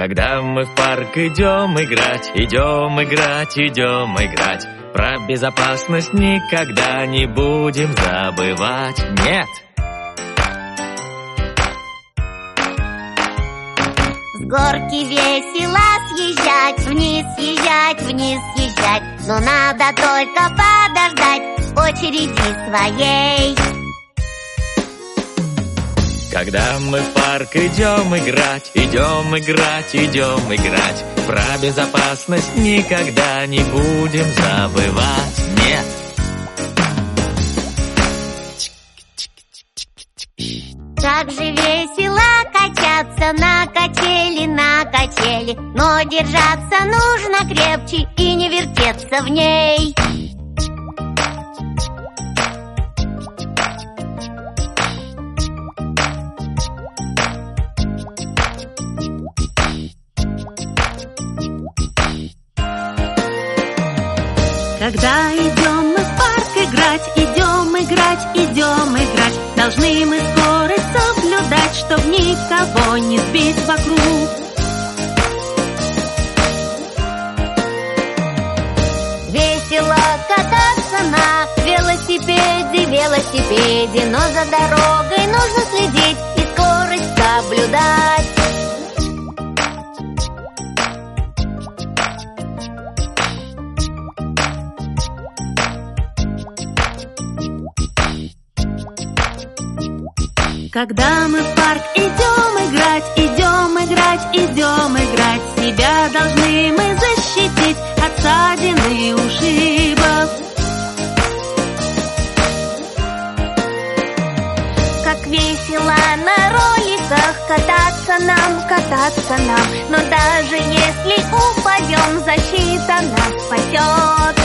Когда мы в парк идем играть, идем играть, идем играть, про безопасность никогда не будем забывать. Нет! С горки весело съезжать, вниз съезжать, вниз съезжать. Но надо только подождать очереди своей. Когда мы в парк идем играть, идем играть, идем играть, про безопасность никогда не будем забывать. Нет! Как же весело качаться на качели, на качели Но держаться нужно крепче и не вертеться в ней Когда идем мы в парк играть, идем играть, идем играть, должны мы скорость соблюдать, чтоб никого не сбить вокруг. Весело кататься на велосипеде, велосипеде Но за дорогой нужно следить и скорость соблюдать Когда мы в парк идем играть, идем играть, идем играть, себя должны мы защитить от ссадин и ушибов. Как весело на роликах кататься нам, кататься нам Но даже если упадем, защита нас спасет